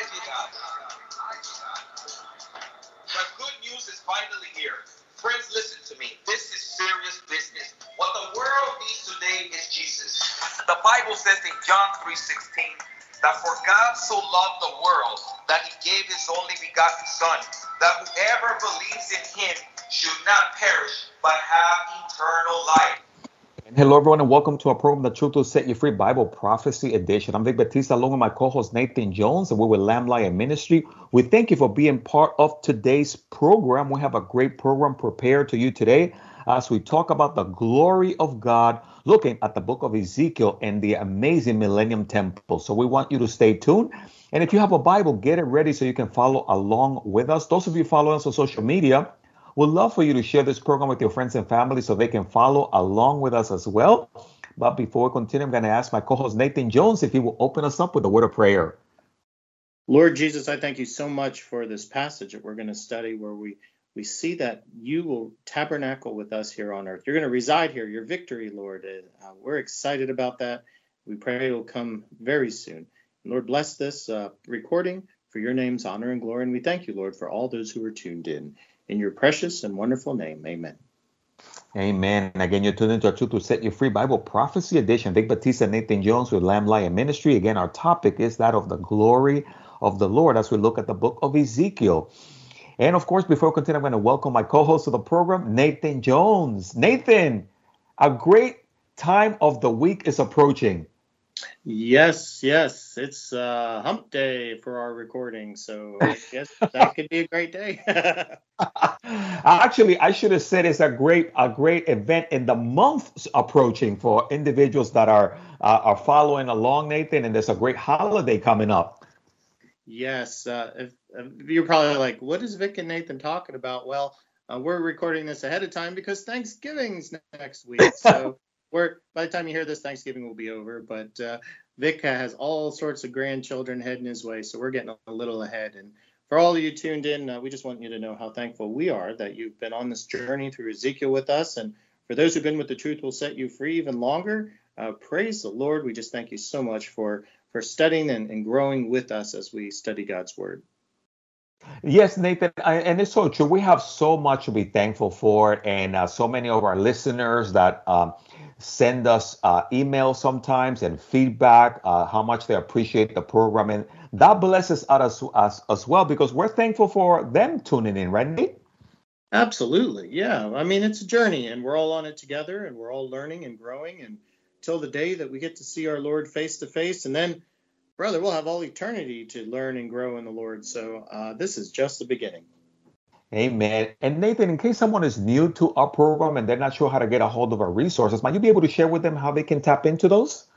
The good news is finally here. Friends, listen to me. This is serious business. What the world needs today is Jesus. The Bible says in John 3:16 that for God so loved the world that he gave his only begotten son that whoever believes in him should not perish but have eternal life. And hello, everyone, and welcome to our program, The Truth Will Set You Free Bible Prophecy Edition. I'm Vic Batista, along with my co host Nathan Jones, and we're with Lamb Lion Ministry. We thank you for being part of today's program. We have a great program prepared to you today as we talk about the glory of God, looking at the book of Ezekiel and the amazing Millennium Temple. So we want you to stay tuned. And if you have a Bible, get it ready so you can follow along with us. Those of you following us on social media, We'd love for you to share this program with your friends and family so they can follow along with us as well. But before we continue, I'm going to ask my co host Nathan Jones if he will open us up with a word of prayer. Lord Jesus, I thank you so much for this passage that we're going to study where we, we see that you will tabernacle with us here on earth. You're going to reside here, your victory, Lord. Uh, we're excited about that. We pray it will come very soon. Lord, bless this uh, recording for your name's honor and glory. And we thank you, Lord, for all those who are tuned in. In your precious and wonderful name, amen. Amen. Again, you're tuned into our Truth to Set You Free Bible Prophecy Edition. Vic Batista, Nathan Jones with Lamb Lion Ministry. Again, our topic is that of the glory of the Lord as we look at the book of Ezekiel. And of course, before we continue, I'm going to welcome my co-host of the program, Nathan Jones. Nathan, a great time of the week is approaching. Yes, yes, it's uh, hump day for our recording, so yes, that could be a great day. Actually, I should have said it's a great a great event in the months approaching for individuals that are uh, are following along, Nathan, and there's a great holiday coming up. Yes, uh, if, if you're probably like, what is Vic and Nathan talking about? Well, uh, we're recording this ahead of time because Thanksgiving's next week, so we're by the time you hear this, Thanksgiving will be over. But uh, Vic has all sorts of grandchildren heading his way, so we're getting a little ahead. And for all of you tuned in, uh, we just want you to know how thankful we are that you've been on this journey through Ezekiel with us. And for those who've been with the truth, we'll set you free even longer. Uh, praise the Lord. We just thank you so much for for studying and, and growing with us as we study God's word. Yes, Nathan, and it's so true. We have so much to be thankful for, and uh, so many of our listeners that um, send us uh, emails sometimes and feedback, uh, how much they appreciate the program. And that blesses us, us as well because we're thankful for them tuning in, right, Nate? Absolutely. Yeah. I mean, it's a journey and we're all on it together and we're all learning and growing and till the day that we get to see our Lord face to face. And then, brother, we'll have all eternity to learn and grow in the Lord. So uh, this is just the beginning. Amen. And Nathan, in case someone is new to our program and they're not sure how to get a hold of our resources, might you be able to share with them how they can tap into those?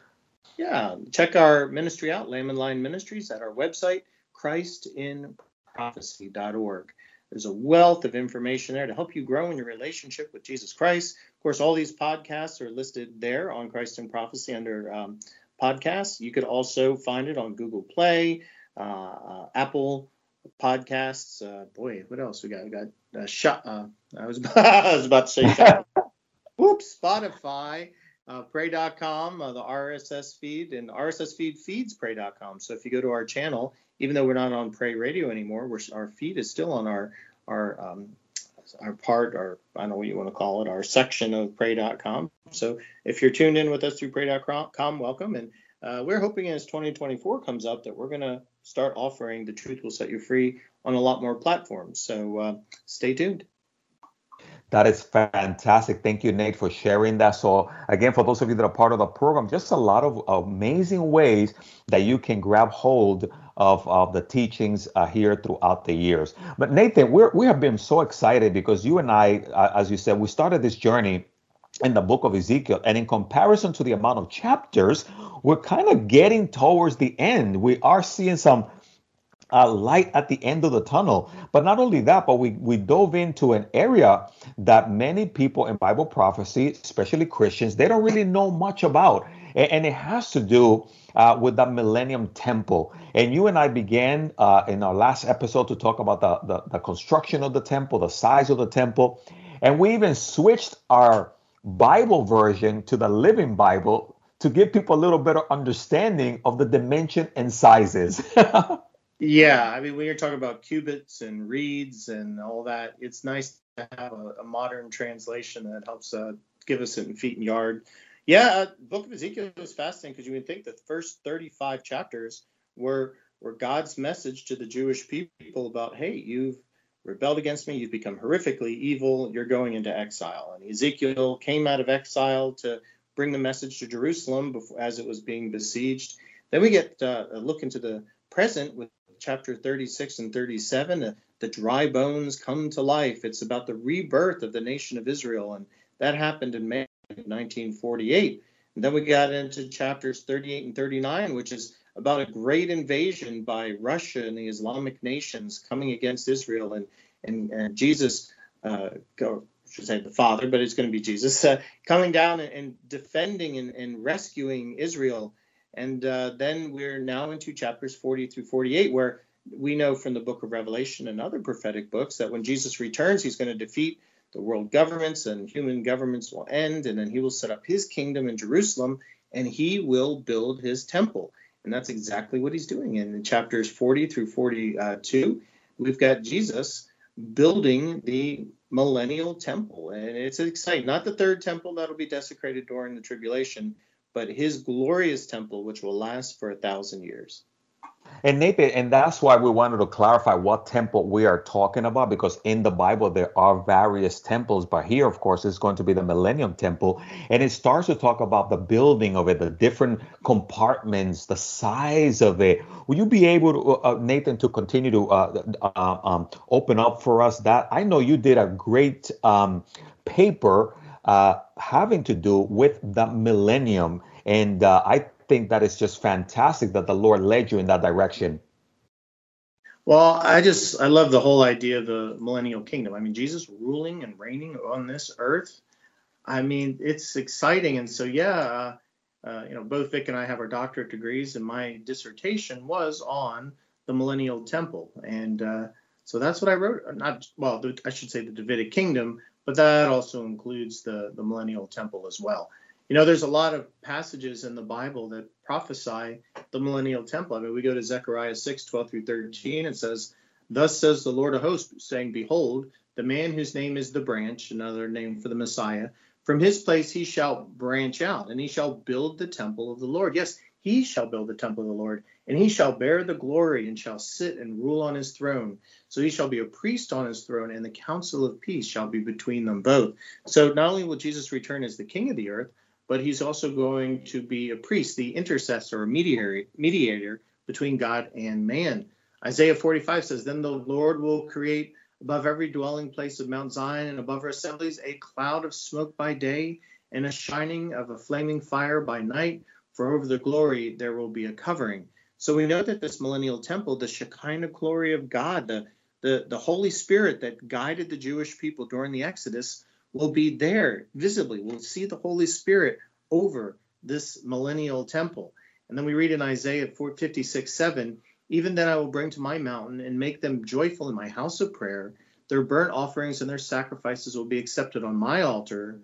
Yeah, check our ministry out, Lamb and Lion Ministries, at our website, christinprophecy.org. There's a wealth of information there to help you grow in your relationship with Jesus Christ. Of course, all these podcasts are listed there on Christ in Prophecy under um, podcasts. You could also find it on Google Play, uh, uh, Apple podcasts. Uh, boy, what else we got? We got uh, shot. Uh, I was I was about to say shot. Whoops, Spotify, uh, Pray.com, uh, the RSS feed, and RSS feed feeds Pray.com. So if you go to our channel, even though we're not on Pray Radio anymore, we're, our feed is still on our our um, our part, our I don't know what you want to call it, our section of Pray.com. So if you're tuned in with us through Pray.com, welcome. And uh, we're hoping as 2024 comes up that we're going to start offering the truth will set you free on a lot more platforms. So uh, stay tuned. That is fantastic. Thank you, Nate, for sharing that. So, again, for those of you that are part of the program, just a lot of amazing ways that you can grab hold of, of the teachings uh, here throughout the years. But, Nathan, we're, we have been so excited because you and I, uh, as you said, we started this journey in the book of Ezekiel. And in comparison to the amount of chapters, we're kind of getting towards the end. We are seeing some uh, light at the end of the tunnel. But not only that, but we, we dove into an area that many people in Bible prophecy, especially Christians, they don't really know much about. And, and it has to do uh, with the Millennium Temple. And you and I began uh, in our last episode to talk about the, the, the construction of the temple, the size of the temple. And we even switched our Bible version to the Living Bible to give people a little better understanding of the dimension and sizes. Yeah, I mean, when you're talking about cubits and reeds and all that, it's nice to have a, a modern translation that helps uh, give us it in feet and yard. Yeah, uh, Book of Ezekiel is fascinating because you would think the first 35 chapters were were God's message to the Jewish people about, hey, you've rebelled against me, you've become horrifically evil, you're going into exile. And Ezekiel came out of exile to bring the message to Jerusalem before, as it was being besieged. Then we get uh, a look into the present with chapter 36 and 37. The, the dry bones come to life. It's about the rebirth of the nation of Israel, and that happened in May of 1948. And then we got into chapters 38 and 39, which is about a great invasion by Russia and the Islamic nations coming against Israel, and and, and Jesus, uh, should say the Father, but it's going to be Jesus, uh, coming down and, and defending and, and rescuing Israel and uh, then we're now into chapters 40 through 48, where we know from the book of Revelation and other prophetic books that when Jesus returns, he's going to defeat the world governments and human governments will end, and then he will set up his kingdom in Jerusalem and he will build his temple. And that's exactly what he's doing. in chapters 40 through 42, we've got Jesus building the millennial temple. And it's exciting. Not the third temple that'll be desecrated during the tribulation, but his glorious temple, which will last for a thousand years. And Nathan, and that's why we wanted to clarify what temple we are talking about, because in the Bible there are various temples, but here, of course, is going to be the Millennium Temple, and it starts to talk about the building of it, the different compartments, the size of it. Will you be able to, uh, uh Nathan, to continue to uh, uh, um, open up for us that? I know you did a great um, paper uh, having to do with the millennium. And uh, I think that is just fantastic that the Lord led you in that direction. Well, I just I love the whole idea of the millennial kingdom. I mean, Jesus ruling and reigning on this earth. I mean, it's exciting, and so yeah, uh, uh, you know, both Vic and I have our doctorate degrees, and my dissertation was on the millennial temple, and uh, so that's what I wrote. Not well, I should say the Davidic kingdom, but that also includes the, the millennial temple as well. You know, there's a lot of passages in the Bible that prophesy the millennial temple. I mean, we go to Zechariah 6, 12 through 13. It says, Thus says the Lord of hosts, saying, Behold, the man whose name is the branch, another name for the Messiah, from his place he shall branch out, and he shall build the temple of the Lord. Yes, he shall build the temple of the Lord, and he shall bear the glory, and shall sit and rule on his throne. So he shall be a priest on his throne, and the council of peace shall be between them both. So not only will Jesus return as the king of the earth, but he's also going to be a priest, the intercessor or mediator, mediator between God and man. Isaiah 45 says, Then the Lord will create above every dwelling place of Mount Zion and above her assemblies a cloud of smoke by day and a shining of a flaming fire by night for over the glory there will be a covering. So we know that this millennial temple, the Shekinah glory of God, the, the, the Holy Spirit that guided the Jewish people during the Exodus, will be there visibly. We'll see the Holy Spirit over this millennial temple. And then we read in Isaiah 56 7, even then I will bring to my mountain and make them joyful in my house of prayer. Their burnt offerings and their sacrifices will be accepted on my altar,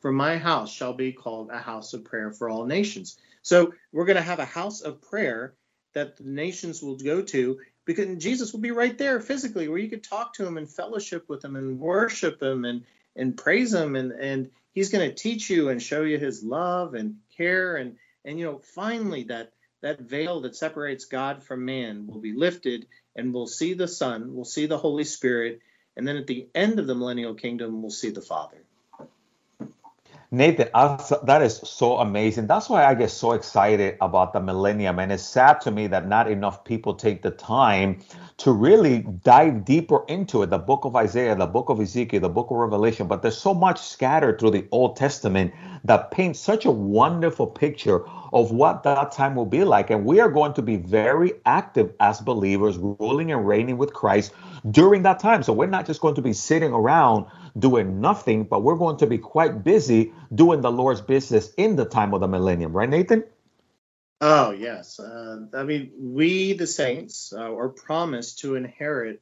for my house shall be called a house of prayer for all nations. So we're going to have a house of prayer that the nations will go to because Jesus will be right there physically where you could talk to him and fellowship with him and worship him and and praise him and and he's going to teach you and show you his love and care and and you know finally that that veil that separates God from man will be lifted and we'll see the son we'll see the holy spirit and then at the end of the millennial kingdom we'll see the father Nathan, that is so amazing. That's why I get so excited about the millennium. And it's sad to me that not enough people take the time to really dive deeper into it. The book of Isaiah, the book of Ezekiel, the book of Revelation. But there's so much scattered through the Old Testament that paints such a wonderful picture of what that time will be like. And we are going to be very active as believers, ruling and reigning with Christ during that time. So we're not just going to be sitting around doing nothing, but we're going to be quite busy doing the Lord's business in the time of the millennium, right, Nathan? Oh, yes. Uh, I mean, we, the saints, uh, are promised to inherit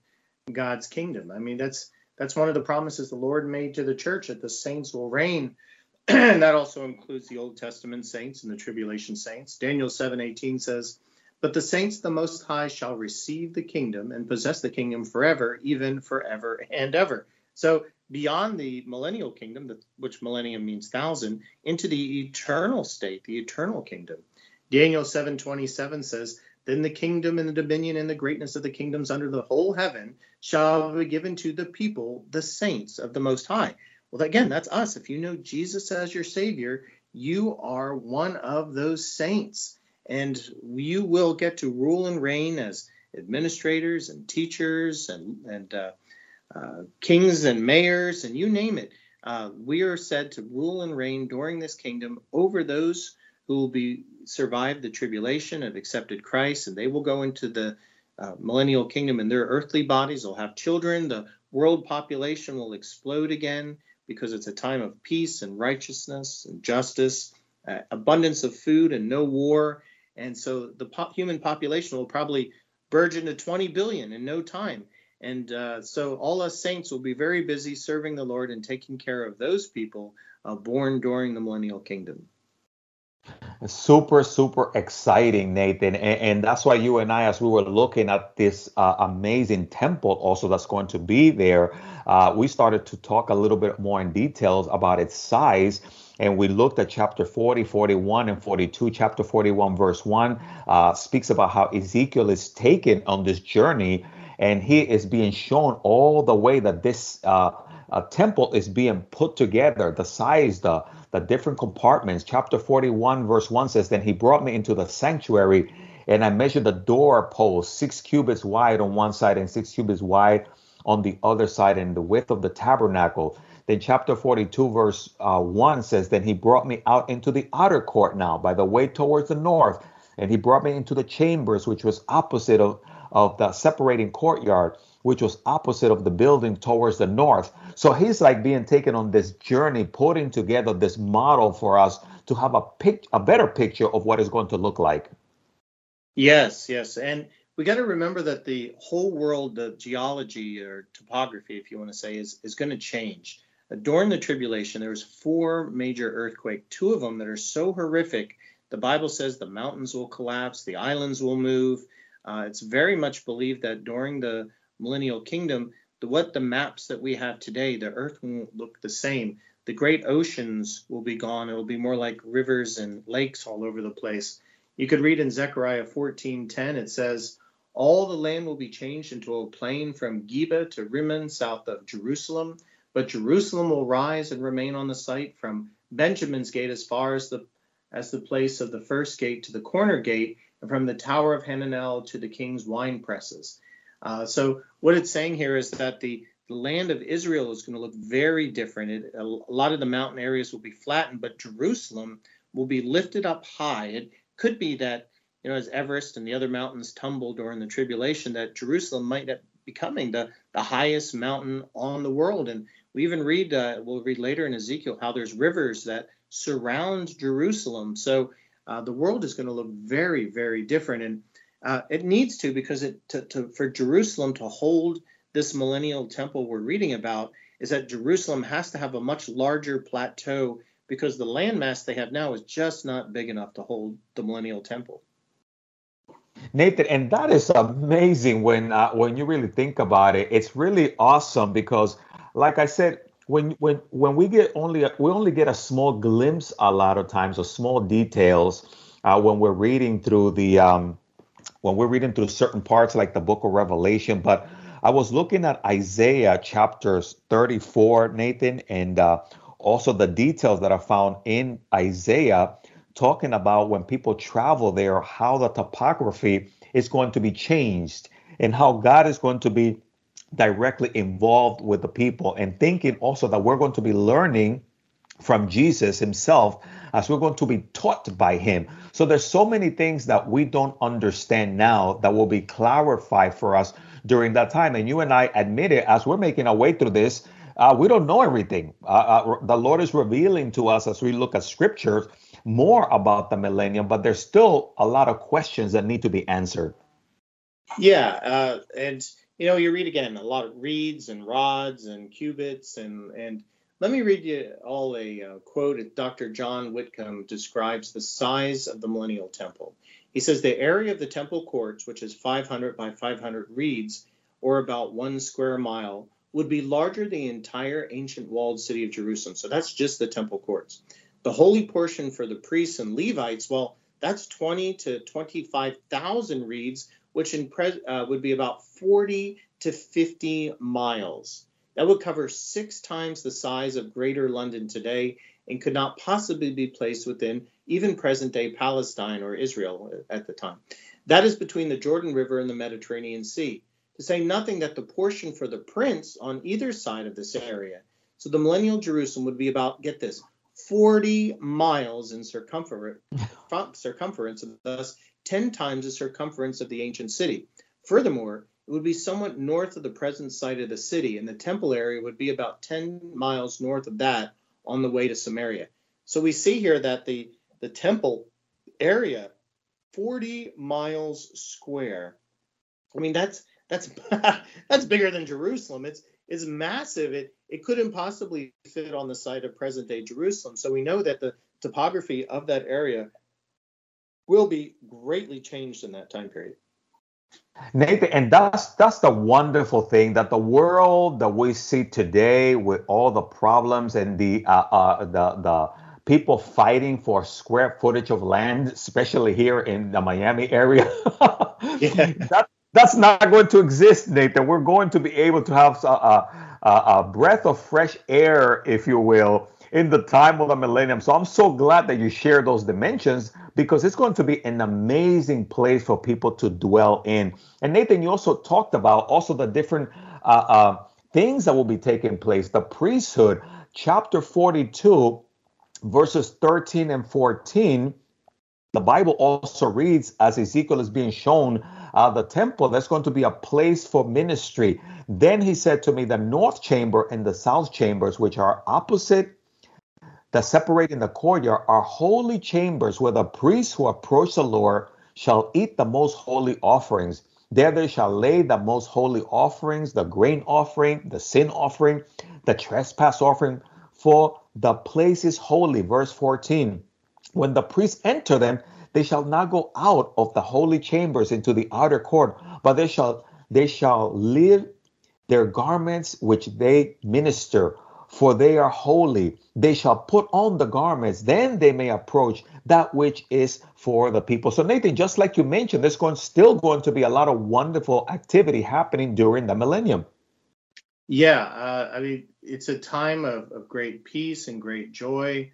God's kingdom. I mean, that's that's one of the promises the Lord made to the church that the saints will reign. and that also includes the Old Testament saints and the tribulation saints. Daniel 7:18 says, But the saints the Most High shall receive the kingdom and possess the kingdom forever, even forever and ever. So beyond the millennial kingdom, which millennium means thousand, into the eternal state, the eternal kingdom. Daniel 7:27 says, "Then the kingdom and the dominion and the greatness of the kingdoms under the whole heaven shall be given to the people, the saints of the Most High." Well, again, that's us. If you know Jesus as your Savior, you are one of those saints, and you will get to rule and reign as administrators and teachers and and uh, uh, kings and mayors, and you name it. Uh, we are said to rule and reign during this kingdom over those who will be survive the tribulation and accepted Christ, and they will go into the uh, millennial kingdom in their earthly bodies. They'll have children. The world population will explode again because it's a time of peace and righteousness and justice, uh, abundance of food and no war. And so the po- human population will probably burgeon to 20 billion in no time. And uh, so all us saints will be very busy serving the Lord and taking care of those people uh, born during the millennial kingdom. Super, super exciting, Nathan. And, and, that's why you and I, as we were looking at this uh, amazing temple also that's going to be there, uh, we started to talk a little bit more in details about its size. And we looked at chapter 40, 41, and 42. Chapter 41, verse 1 uh, speaks about how Ezekiel is taken on this journey and he is being shown all the way that this uh, uh, temple is being put together, the size, the the different compartments. Chapter 41, verse 1 says, Then he brought me into the sanctuary, and I measured the door post, six cubits wide on one side and six cubits wide on the other side, and the width of the tabernacle. Then chapter 42, verse uh, 1 says, Then he brought me out into the outer court now by the way towards the north, and he brought me into the chambers, which was opposite of of the separating courtyard, which was opposite of the building towards the north. So he's like being taken on this journey, putting together this model for us to have a pic- a better picture of what it's going to look like. Yes, yes, and we got to remember that the whole world, the geology or topography, if you want to say, is is going to change. Uh, during the tribulation, there was four major earthquakes, two of them that are so horrific. The Bible says the mountains will collapse, the islands will move, uh, it's very much believed that during the millennial kingdom, the, what the maps that we have today, the earth won't look the same. The great oceans will be gone. It will be more like rivers and lakes all over the place. You could read in Zechariah 14:10, it says, All the land will be changed into a plain from Geba to Rimmon, south of Jerusalem. But Jerusalem will rise and remain on the site from Benjamin's gate as far as the as the place of the first gate to the corner gate, from the Tower of Hananel to the king's wine presses. Uh, so what it's saying here is that the, the land of Israel is going to look very different. It, a, a lot of the mountain areas will be flattened, but Jerusalem will be lifted up high. It could be that you know as Everest and the other mountains tumble during the tribulation, that Jerusalem might be becoming the, the highest mountain on the world. And we even read, uh, we'll read later in Ezekiel, how there's rivers that surround Jerusalem. So uh, the world is going to look very, very different. And uh, it needs to because it to, to, for Jerusalem to hold this millennial temple we're reading about is that Jerusalem has to have a much larger plateau because the landmass they have now is just not big enough to hold the millennial temple. Nathan, and that is amazing when uh, when you really think about it. It's really awesome because, like I said, when when when we get only we only get a small glimpse a lot of times of small details uh, when we're reading through the um, when we're reading through certain parts like the book of Revelation. But I was looking at Isaiah chapters 34, Nathan, and uh, also the details that are found in Isaiah talking about when people travel there, how the topography is going to be changed and how God is going to be directly involved with the people and thinking also that we're going to be learning from Jesus himself as we're going to be taught by him. So there's so many things that we don't understand now that will be clarified for us during that time. And you and I admit it as we're making our way through this. Uh, we don't know everything. Uh, uh, the Lord is revealing to us as we look at scriptures more about the millennium, but there's still a lot of questions that need to be answered. Yeah, uh, and you know, you read again a lot of reeds and rods and cubits and and let me read you all a uh, quote. Dr. John Whitcomb describes the size of the millennial temple. He says the area of the temple courts, which is 500 by 500 reeds, or about one square mile, would be larger than the entire ancient walled city of Jerusalem. So that's just the temple courts. The holy portion for the priests and Levites, well, that's 20 to 25,000 reeds, which in pre- uh, would be about 40 to 50 miles. That would cover six times the size of Greater London today and could not possibly be placed within even present day Palestine or Israel at the time. That is between the Jordan River and the Mediterranean Sea to say nothing that the portion for the prince on either side of this area. So the millennial Jerusalem would be about, get this, 40 miles in circumference, circumference, and thus 10 times the circumference of the ancient city. Furthermore, it would be somewhat north of the present site of the city, and the temple area would be about 10 miles north of that on the way to Samaria. So we see here that the, the temple area, 40 miles square. I mean, that's that's that's bigger than Jerusalem. It's it's massive. It it couldn't possibly fit on the site of present day Jerusalem. So we know that the topography of that area will be greatly changed in that time period. Nathan, and that's that's the wonderful thing that the world that we see today with all the problems and the uh, uh, the the people fighting for square footage of land, especially here in the Miami area. yeah. that, that's not going to exist, Nathan. We're going to be able to have a, a, a, breath of fresh air, if you will, in the time of the millennium. So I'm so glad that you share those dimensions because it's going to be an amazing place for people to dwell in. And Nathan, you also talked about also the different uh, uh, things that will be taking place. The priesthood, chapter 42, verses 13 and 14. The Bible also reads as Ezekiel is being shown uh, the temple, there's going to be a place for ministry. Then he said to me, the north chamber and the south chambers, which are opposite, that separate in the courtyard, are holy chambers where the priests who approach the Lord shall eat the most holy offerings. There they shall lay the most holy offerings, the grain offering, the sin offering, the trespass offering, for the place is holy. Verse 14. When the priests enter them, they shall not go out of the holy chambers into the outer court, but they shall they shall leave their garments which they minister, for they are holy. They shall put on the garments, then they may approach that which is for the people. So Nathan, just like you mentioned, there's going still going to be a lot of wonderful activity happening during the millennium. Yeah, uh, I mean, it's a time of, of great peace and great joy.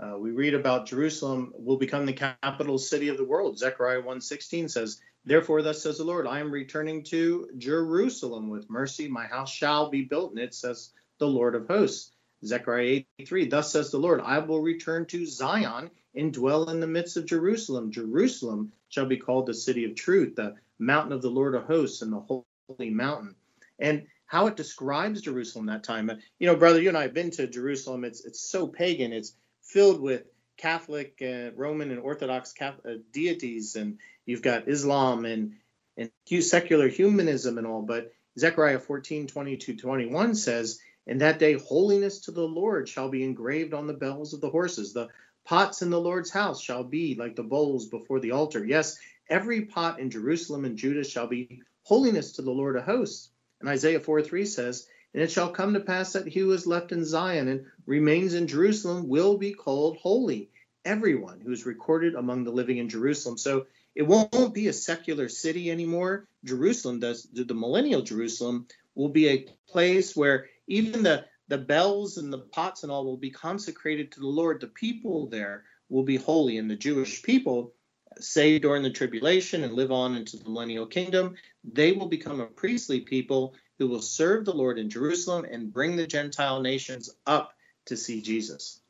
Uh, we read about Jerusalem will become the capital city of the world. Zechariah 1:16 says, "Therefore thus says the Lord, I am returning to Jerusalem with mercy. My house shall be built and it," says the Lord of hosts. Zechariah 8:3, "Thus says the Lord, I will return to Zion and dwell in the midst of Jerusalem. Jerusalem shall be called the city of truth, the mountain of the Lord of hosts, and the holy mountain." And how it describes Jerusalem that time. You know, brother, you and I have been to Jerusalem. It's it's so pagan. It's filled with Catholic, uh, Roman, and Orthodox Catholic, uh, deities, and you've got Islam and and secular humanism and all. But Zechariah 14, 22, 21 says, In that day, holiness to the Lord shall be engraved on the bells of the horses. The pots in the Lord's house shall be like the bowls before the altar. Yes, every pot in Jerusalem and Judah shall be holiness to the Lord of hosts. And Isaiah 4, 3 says, and it shall come to pass that he who is left in Zion and remains in Jerusalem will be called holy. Everyone who is recorded among the living in Jerusalem. So it won't be a secular city anymore. Jerusalem does the millennial Jerusalem will be a place where even the the bells and the pots and all will be consecrated to the Lord. The people there will be holy, and the Jewish people saved during the tribulation and live on into the millennial kingdom, they will become a priestly people who will serve the Lord in Jerusalem and bring the Gentile nations up to see Jesus.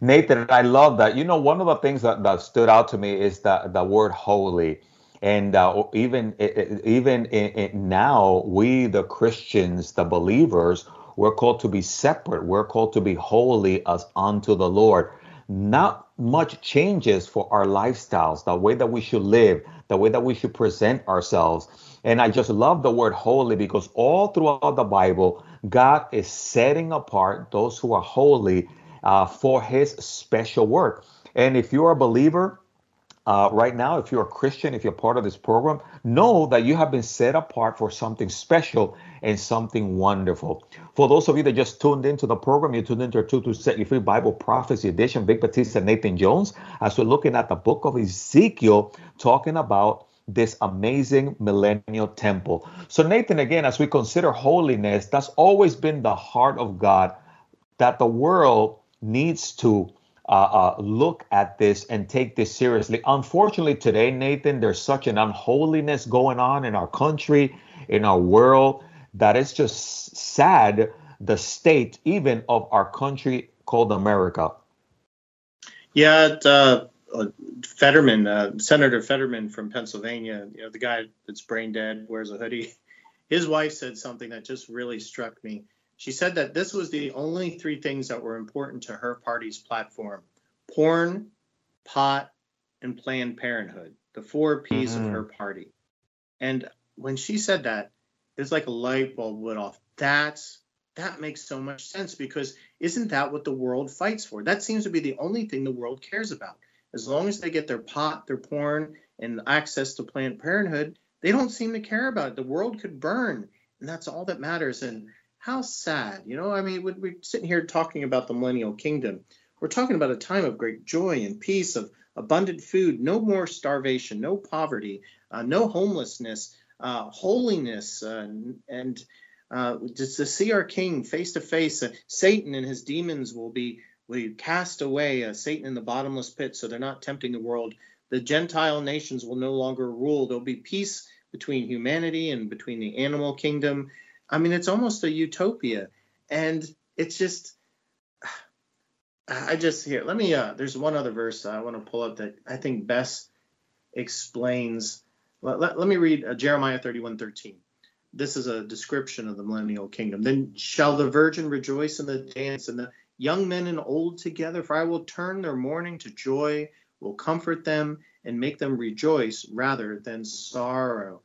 Nathan, I love that. You know, one of the things that, that stood out to me is that the word holy. And uh, even even now, we the Christians, the believers, we're called to be separate. We're called to be holy as unto the Lord. Not much changes for our lifestyles, the way that we should live, the way that we should present ourselves. And I just love the word holy because all throughout the Bible, God is setting apart those who are holy uh, for his special work. And if you're a believer, uh, right now, if you're a Christian, if you're part of this program, know that you have been set apart for something special and something wonderful. For those of you that just tuned into the program, you tuned into our 2 to Set You Free Bible Prophecy Edition, Vic Batista Nathan Jones, as we're looking at the book of Ezekiel, talking about this amazing millennial temple. So, Nathan, again, as we consider holiness, that's always been the heart of God that the world needs to uh, uh, look at this and take this seriously. Unfortunately, today, Nathan, there's such an unholiness going on in our country, in our world, that it's just sad the state even of our country called America. Yeah, uh, uh, Fetterman, uh, Senator Fetterman from Pennsylvania, you know, the guy that's brain dead, wears a hoodie. His wife said something that just really struck me. She said that this was the only three things that were important to her party's platform porn, pot, and Planned Parenthood, the four P's mm-hmm. of her party. And when she said that, it's like a light bulb went off. That's that makes so much sense because isn't that what the world fights for? That seems to be the only thing the world cares about. As long as they get their pot, their porn, and access to Planned Parenthood, they don't seem to care about it. The world could burn, and that's all that matters. And how sad, you know? I mean, we're sitting here talking about the millennial kingdom. We're talking about a time of great joy and peace, of abundant food, no more starvation, no poverty, uh, no homelessness, uh, holiness, uh, and uh, just to see our King face to face. Satan and his demons will be will be cast away. Uh, Satan in the bottomless pit, so they're not tempting the world. The Gentile nations will no longer rule. There'll be peace between humanity and between the animal kingdom. I mean, it's almost a utopia. And it's just, I just here, let me, uh, there's one other verse I want to pull up that I think best explains. Let, let, let me read uh, Jeremiah 31 13. This is a description of the millennial kingdom. Then shall the virgin rejoice in the dance, and the young men and old together, for I will turn their mourning to joy, will comfort them, and make them rejoice rather than sorrow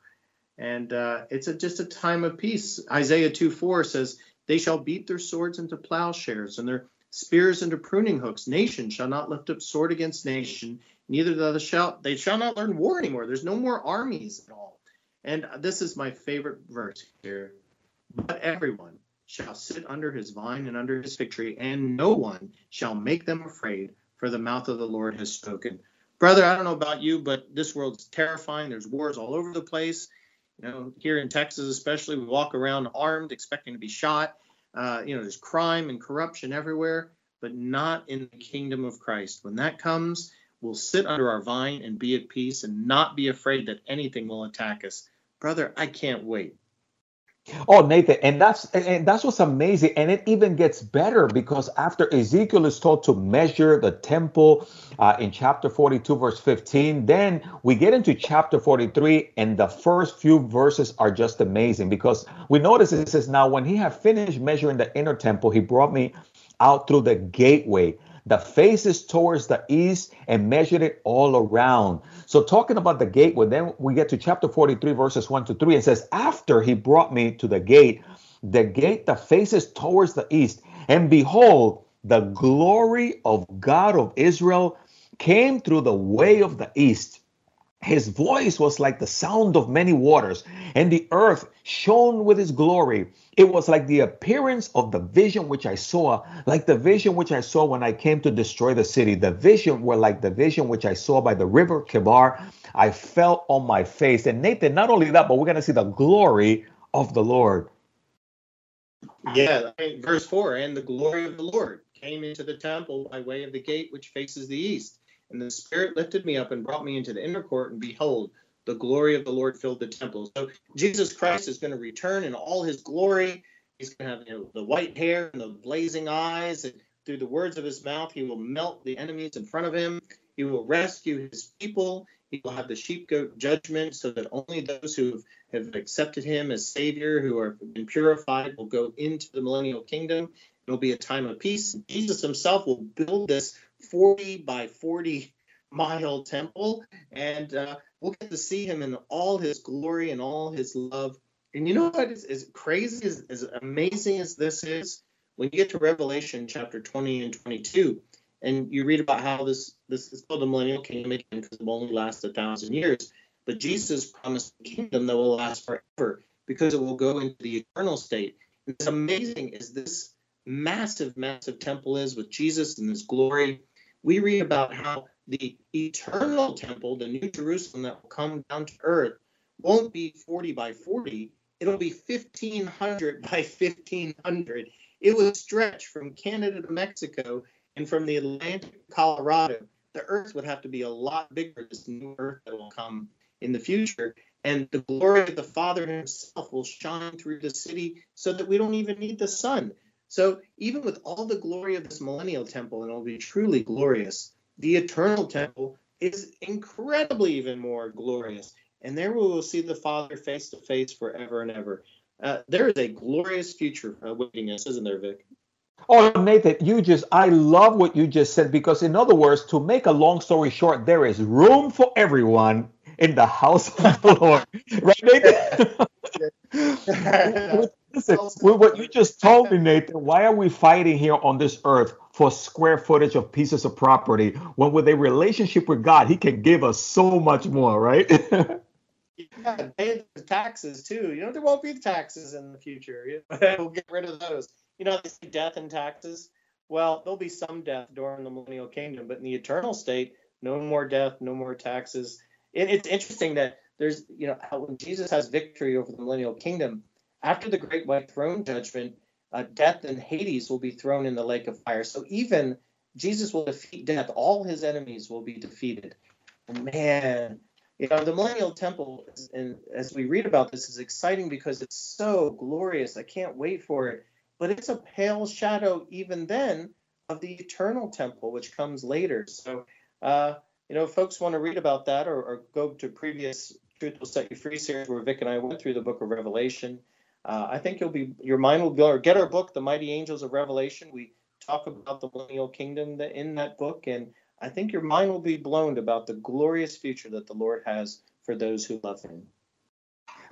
and uh, it's a, just a time of peace. Isaiah 2 4 says, They shall beat their swords into plowshares and their spears into pruning hooks. Nation shall not lift up sword against nation, neither shall they shall not learn war anymore. There's no more armies at all. And this is my favorite verse here. But everyone shall sit under his vine and under his fig tree, and no one shall make them afraid, for the mouth of the Lord has spoken. Brother, I don't know about you, but this world's terrifying. There's wars all over the place. You know, here in Texas, especially, we walk around armed, expecting to be shot. Uh, you know, there's crime and corruption everywhere, but not in the kingdom of Christ. When that comes, we'll sit under our vine and be at peace and not be afraid that anything will attack us. Brother, I can't wait. Oh, Nathan, and that's and that's what's amazing, and it even gets better because after Ezekiel is told to measure the temple uh, in chapter 42, verse 15, then we get into chapter 43, and the first few verses are just amazing because we notice it says, "Now when he had finished measuring the inner temple, he brought me out through the gateway." The faces towards the east and measured it all around. So, talking about the gateway, then we get to chapter 43, verses 1 to 3. It says, After he brought me to the gate, the gate that faces towards the east, and behold, the glory of God of Israel came through the way of the east. His voice was like the sound of many waters, and the earth shone with his glory. It was like the appearance of the vision which I saw, like the vision which I saw when I came to destroy the city. The vision were like the vision which I saw by the river Chebar. I fell on my face. And Nathan, not only that, but we're going to see the glory of the Lord. Yeah, verse 4 and the glory of the Lord came into the temple by way of the gate which faces the east. And the Spirit lifted me up and brought me into the inner court, and behold, the glory of the Lord filled the temple. So Jesus Christ is going to return in all his glory. He's going to have you know, the white hair and the blazing eyes. And through the words of his mouth, he will melt the enemies in front of him. He will rescue his people. He will have the sheep goat judgment so that only those who have accepted him as Savior, who are been purified, will go into the millennial kingdom. It'll be a time of peace. Jesus himself will build this 40 by 40 mile temple, and uh, we'll get to see him in all his glory and all his love. And you know what is as crazy, as, as amazing as this is? When you get to Revelation chapter 20 and 22, And you read about how this this is called the millennial kingdom again because it will only last a thousand years. But Jesus promised a kingdom that will last forever because it will go into the eternal state. And it's amazing is this massive, massive temple is with Jesus and his glory. We read about how the eternal temple, the new Jerusalem that will come down to earth, won't be 40 by 40. It'll be 1500 by 1500. It will stretch from Canada to Mexico and from the Atlantic to Colorado. The earth would have to be a lot bigger, this new earth that will come in the future. And the glory of the Father himself will shine through the city so that we don't even need the sun. So even with all the glory of this millennial temple, and it'll be truly glorious, the eternal temple is incredibly even more glorious. And there we will see the Father face to face forever and ever. Uh, there is a glorious future awaiting us, isn't there, Vic? Oh, Nathan, you just, I love what you just said because, in other words, to make a long story short, there is room for everyone in the house of the Lord. Right, Nathan? Listen, with what you just told me, Nathan, why are we fighting here on this earth for square footage of pieces of property when with a relationship with God, He can give us so much more, right? yeah, pay the taxes too. You know, there won't be taxes in the future. we'll get rid of those. You know, they say death and taxes. Well, there'll be some death during the millennial kingdom, but in the eternal state, no more death, no more taxes. It, it's interesting that there's, you know, how when Jesus has victory over the millennial kingdom, after the great white throne judgment, uh, death and Hades will be thrown in the lake of fire. So even Jesus will defeat death. All his enemies will be defeated. Man, you know, the millennial temple, and as we read about this, is exciting because it's so glorious. I can't wait for it. But it's a pale shadow, even then, of the eternal temple, which comes later. So, uh, you know, if folks want to read about that or, or, go to previous Truth Will Set You Free series where Vic and I went through the book of Revelation, uh, I think you'll be your mind will or get our book, The Mighty Angels of Revelation. We talk about the millennial kingdom in that book, and I think your mind will be blown about the glorious future that the Lord has for those who love Him.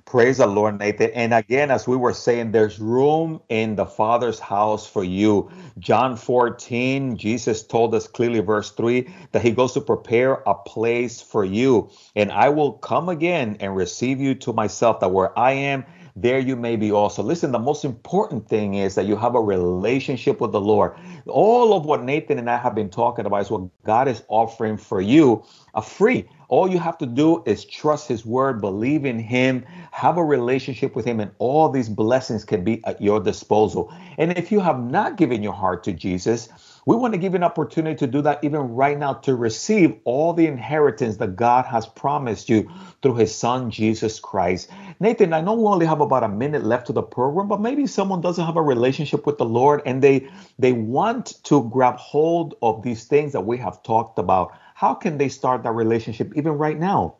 Praise the Lord, Nathan. And again, as we were saying, there's room in the Father's house for you. John 14, Jesus told us clearly, verse 3, that he goes to prepare a place for you. And I will come again and receive you to myself, that where I am, there you may be also. Listen, the most important thing is that you have a relationship with the Lord. All of what Nathan and I have been talking about is what God is offering for you a free. All you have to do is trust his word, believe in him, have a relationship with him, and all these blessings can be at your disposal. And if you have not given your heart to Jesus, we want to give you an opportunity to do that even right now to receive all the inheritance that God has promised you through his son, Jesus Christ. Nathan, I know we only have about a minute left to the program, but maybe someone doesn't have a relationship with the Lord and they they want to grab hold of these things that we have talked about. How can they start that relationship even right now?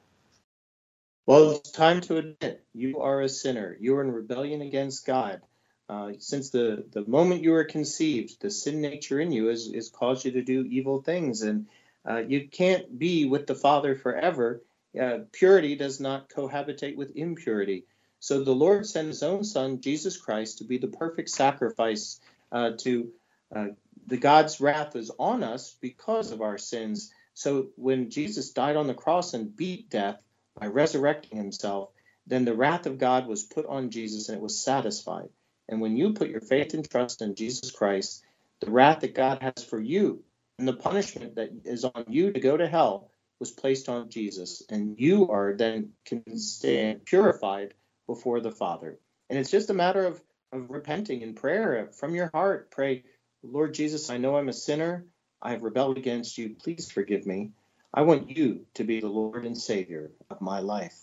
Well, it's time to admit you are a sinner. You are in rebellion against God. Uh, since the, the moment you were conceived, the sin nature in you has, has caused you to do evil things, and uh, you can't be with the Father forever. Uh, purity does not cohabitate with impurity. So the Lord sent His own Son, Jesus Christ, to be the perfect sacrifice. Uh, to uh, the God's wrath is on us because of our sins. So when Jesus died on the cross and beat death by resurrecting Himself, then the wrath of God was put on Jesus and it was satisfied. And when you put your faith and trust in Jesus Christ, the wrath that God has for you and the punishment that is on you to go to hell was placed on Jesus. And you are then can stand purified before the Father. And it's just a matter of, of repenting in prayer from your heart. Pray, Lord Jesus, I know I'm a sinner. I have rebelled against you. Please forgive me. I want you to be the Lord and Savior of my life.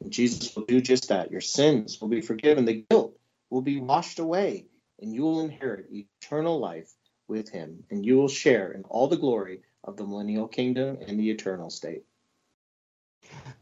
And Jesus will do just that. Your sins will be forgiven. The guilt will be washed away, and you will inherit eternal life with him, and you will share in all the glory of the millennial kingdom and the eternal state.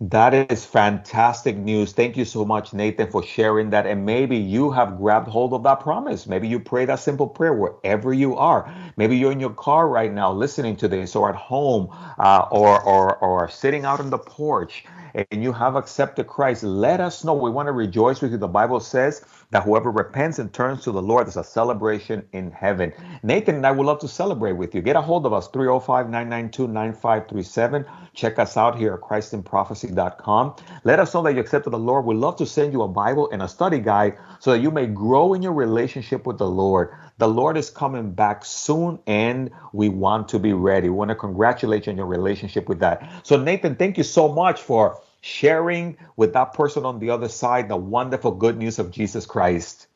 That is fantastic news. Thank you so much, Nathan, for sharing that. And maybe you have grabbed hold of that promise. Maybe you pray that simple prayer wherever you are. Maybe you're in your car right now listening to this, or at home, uh, or, or or sitting out on the porch and you have accepted Christ, let us know. We want to rejoice with you. The Bible says that whoever repents and turns to the Lord, there's a celebration in heaven. Nathan and I would love to celebrate with you. Get a hold of us, 305 992 9537. Check us out here at christinprophecy.com. Let us know that you accepted the Lord. We'd love to send you a Bible and a study guide so that you may grow in your relationship with the Lord. The Lord is coming back soon and we want to be ready. We want to congratulate you on your relationship with that. So, Nathan, thank you so much for sharing with that person on the other side the wonderful good news of Jesus Christ.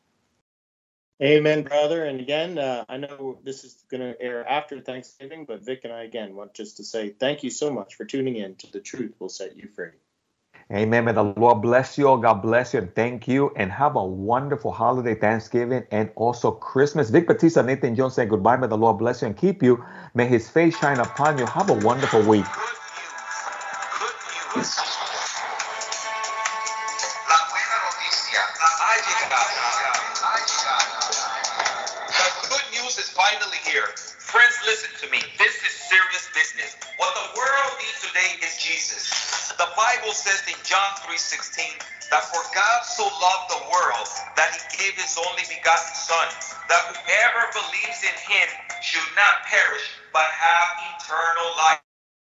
Amen, brother. And again, uh, I know this is going to air after Thanksgiving, but Vic and I again want just to say thank you so much for tuning in to The Truth Will Set You Free. Amen. May the Lord bless you. God bless you and thank you. And have a wonderful holiday, Thanksgiving, and also Christmas. Vic Batista, Nathan Jones saying goodbye. May the Lord bless you and keep you. May his face shine upon you. Have a wonderful week. Says in John 3:16 that for God so loved the world that he gave his only begotten son that whoever believes in him should not perish but have eternal life.